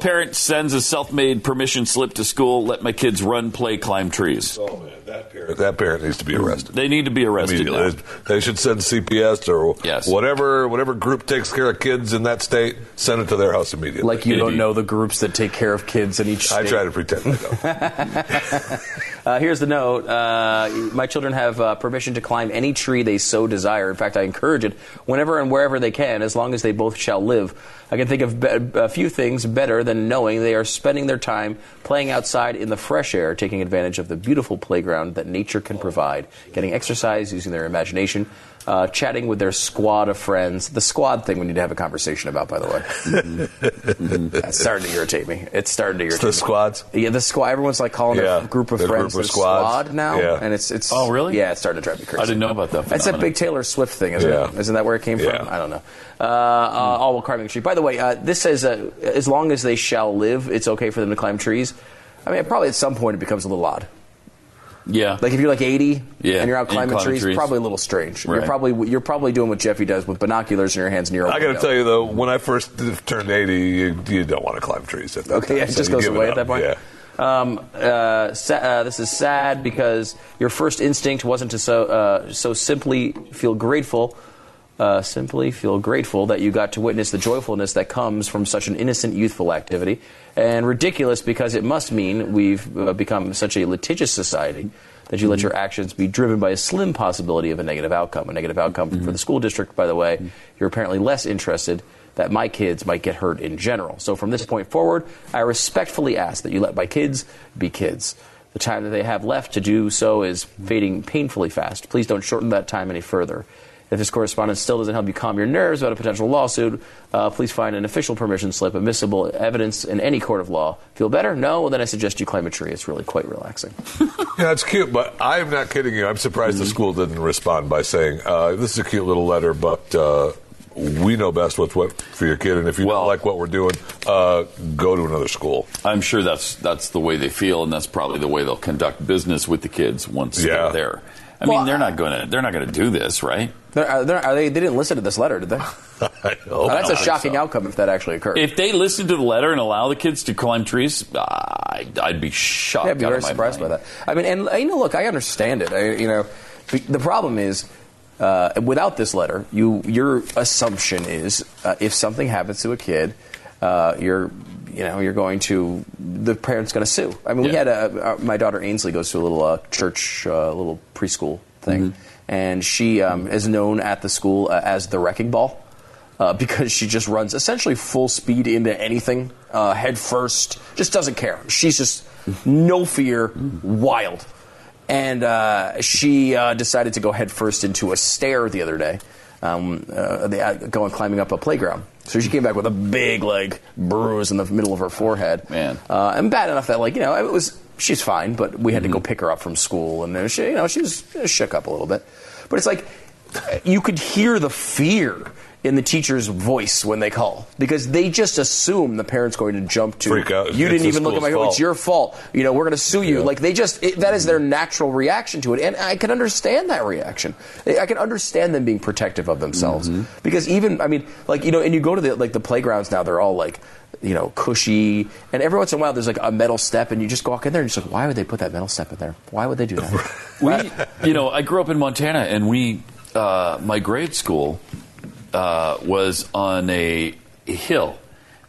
Parent sends a self-made permission slip to school. Let my kids run, play, climb trees. Oh man, that parent, that parent needs to be arrested. They need to be arrested. Now. Immediately. They should send CPS or Yes. whatever whatever group takes care of kids in that state. Send it to their house immediately. Like you don't know the groups that take care of kids in each state. I try to pretend I don't. Uh, here's the note. Uh, my children have uh, permission to climb any tree they so desire. In fact, I encourage it whenever and wherever they can, as long as they both shall live. I can think of be- a few things better than knowing they are spending their time playing outside in the fresh air, taking advantage of the beautiful playground that nature can provide, getting exercise, using their imagination, uh, chatting with their squad of friends. The squad thing we need to have a conversation about, by the way. That's starting to irritate me. It's starting to irritate the me. squad. Yeah, the squad. Everyone's like calling Yeah, a group of the friends group of squads. squad now, Yeah. and it's it's. Oh, really? Yeah, it's starting to drive me crazy. I didn't know about that That's that big Taylor Swift thing, isn't Yeah. it? Isn't that where it came Yeah. from? I don't know. Uh, uh, all while climbing a tree. By the way, uh, this says uh, as long as they shall live, it's okay for them to climb trees. I mean, probably at some point it becomes a little odd. Yeah. Like if you're like 80 Yeah, and you're out climbing climbing trees, trees. probably a little strange. You're probably you're probably doing what Jeffy does with binoculars in your hands and you're. I got to tell you though, when I first turned 80, you, you don't want to climb trees at that Okay, time. yeah, it so just goes away at that point. Yeah. Um, uh, sa- uh, this is sad because your first instinct wasn't to so uh, so simply feel grateful. Uh, simply feel grateful that you got to witness the joyfulness that comes from such an innocent, youthful activity, and ridiculous because it must mean we've uh, become such a litigious society that you let your actions be driven by a slim possibility of a negative outcome. A negative outcome for the school district, by the way, you're apparently less interested that my kids might get hurt in general. So from this point forward, I respectfully ask that you let my kids be kids. The time that they have left to do so is fading painfully fast. Please don't shorten that time any further. If this correspondence still doesn't help you calm your nerves about a potential lawsuit, uh, please find an official permission slip, admissible evidence in any court of law. Feel better? No? Well, then I suggest you climb a tree. It's really quite relaxing. Yeah, it's cute, but I'm not kidding you. I'm surprised Mm-hmm. the school didn't respond by saying, uh, "This is a cute little letter, but uh, we know best what's what for your kid, and if you Well- don't like what we're doing, uh, go to another school." I'm sure that's that's the way they feel, and that's probably the way they'll conduct business with the kids once Yeah. they're there. I Well, mean, they're not going to they're not going to do this, right? They're, they're, are they, they didn't listen to this letter, did they? I hope Oh, that's not. a shocking outcome if that actually occurred. If they listen to the letter and allow the kids to climb trees, I'd, I'd be shocked. Yeah, I'd be out very of my surprised mind. by that. I mean, and you know, look, I understand it. I, you know, the, the problem is. Uh, without this letter, you your assumption is uh, if something happens to a kid, uh, you're you know you're going to the parent's going to sue. I mean, we had a, uh, my daughter Ainsley goes to a little uh, church, uh, little preschool thing, and she um, is known at the school uh, as the wrecking ball uh, because she just runs essentially full speed into anything, uh, head first, just doesn't care. She's just no fear, wild. And uh, she uh, decided to go headfirst into a stair the other day, um, uh, they, uh, going climbing up a playground. So she came back with a big like bruise in the middle of her forehead, Man. uh, and bad enough that like you know it was she's fine, but we had to go pick her up from school, and then she you know she was shook up a little bit, but it's like you could hear the fear in the teacher's voice when they call. Because they just assume the parent's going to jump to Freak out. you It's didn't even look at my school's it's your fault. You know we're going to sue you. Yeah. like they just it, that is their natural reaction to it. And i can understand that reaction. I can understand them being protective of themselves. Mm-hmm. because even i mean like you know and you go to the like the playgrounds now they're all like you know cushy. And every once in a while there's like a metal step and you just walk in there and you're just like why would they put that metal step in there? Why would they do that? We, you know, I grew up in Montana, and we, uh, my grade school uh, was on a hill,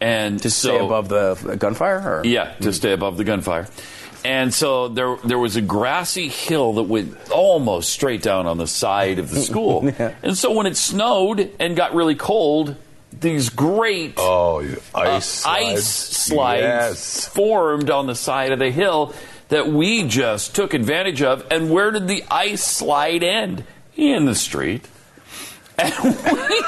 and to so, stay above the gunfire or Yeah, to stay above the gunfire. And so there, there was a grassy hill that went almost straight down on the side of the school. And so when it snowed and got really cold, these great Oh, uh, ice ice slides. slides Yes. formed on the side of the hill that we just took advantage of. And where did the ice slide end? In the street. And we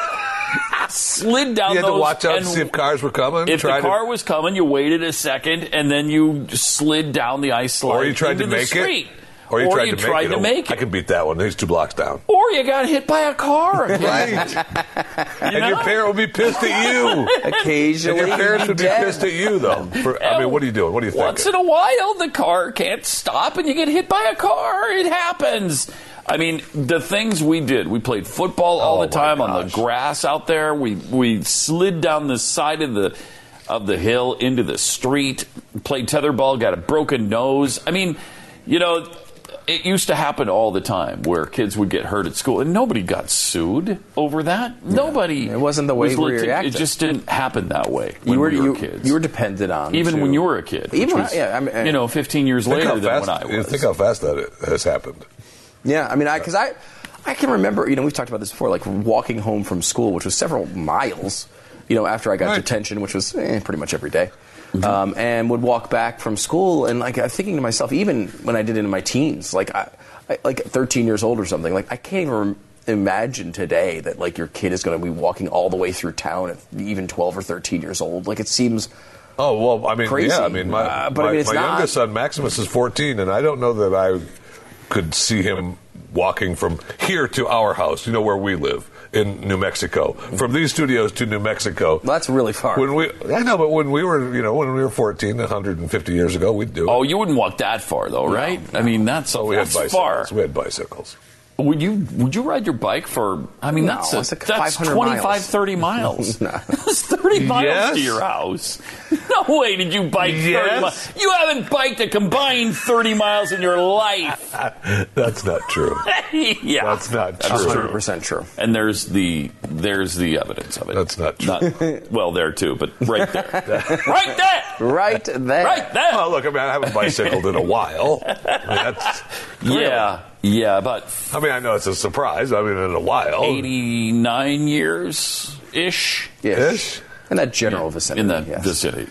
slid down You had to watch out and see if cars were coming. If try the to- car was coming, you waited a second, and then you slid down the ice slide or you tried into to make street. it. Or you tried, to, tried make it. to oh, make I it. can beat that one. He's two blocks down. Or you got hit by a car. again. Right. and your know? parent would be pissed at you. Occasionally. and Occasionally, your parents would be dead. pissed at you, though. For, I mean, what are you doing? What are you think? Once in a while, the car can't stop, and you get hit by a car. It happens. I mean, the things we did. We played football all Oh, the time on the grass out there. We we slid down the side of the of the hill into the street. Played tetherball. Got a broken nose. I mean, you know. It used to happen all the time where kids would get hurt at school, and nobody got sued over that. Nobody. It wasn't the way was we looked reacted. It just didn't happen that way when You were, we were you, kids. you were depended on. even to- when you were a kid. Even when I- was, yeah, I mean, you know, 15 years later how than when I was. Think how fast that has happened. Yeah, I mean, I because I, I can remember. You know, we've talked about this before. Like walking home from school, which was several miles. You know, after I got Right. detention, which was eh, pretty much every day. Mm-hmm. Um, and would walk back from school, and like I'm thinking to myself, even when I did it in my teens, like I, I like 13 years old or something, like I can't even imagine today that like your kid is going to be walking all the way through town at even 12 or 13 years old. Like it seems. Oh well, I mean, Crazy. yeah, I mean, my, Uh, but I my, mean, it's my youngest son Maximus is 14, and I don't know that I could see him walking from here to our house. You know where we live in New Mexico, from these studios to New Mexico. That's really far. When we, I know, but when we were, you know, when we were 14, 150 years ago, we'd do it. Oh, you wouldn't walk that far, though, right? I mean, that's, so we had that's bicycles. far. We had bicycles. Would you would you ride your bike for? I mean, No, that's a, like that's 500 25, miles. 30 miles. No. That's thirty miles Yes. to your house. No way did you bike thirty miles. You haven't biked a combined thirty miles in your life. That's not true. yeah, That's not That's true. Hundred percent true. And there's the there's the evidence of it. That's not true. well, there too, but right there, right there, Right there. right there. Well, look, I mean, I haven't bicycled in a while. I mean, that's, yeah, yeah, but. I mean, I know it's a surprise. I mean, in a while. eighty nine years ish Ish. In that general vicinity. in that yes. vicinity.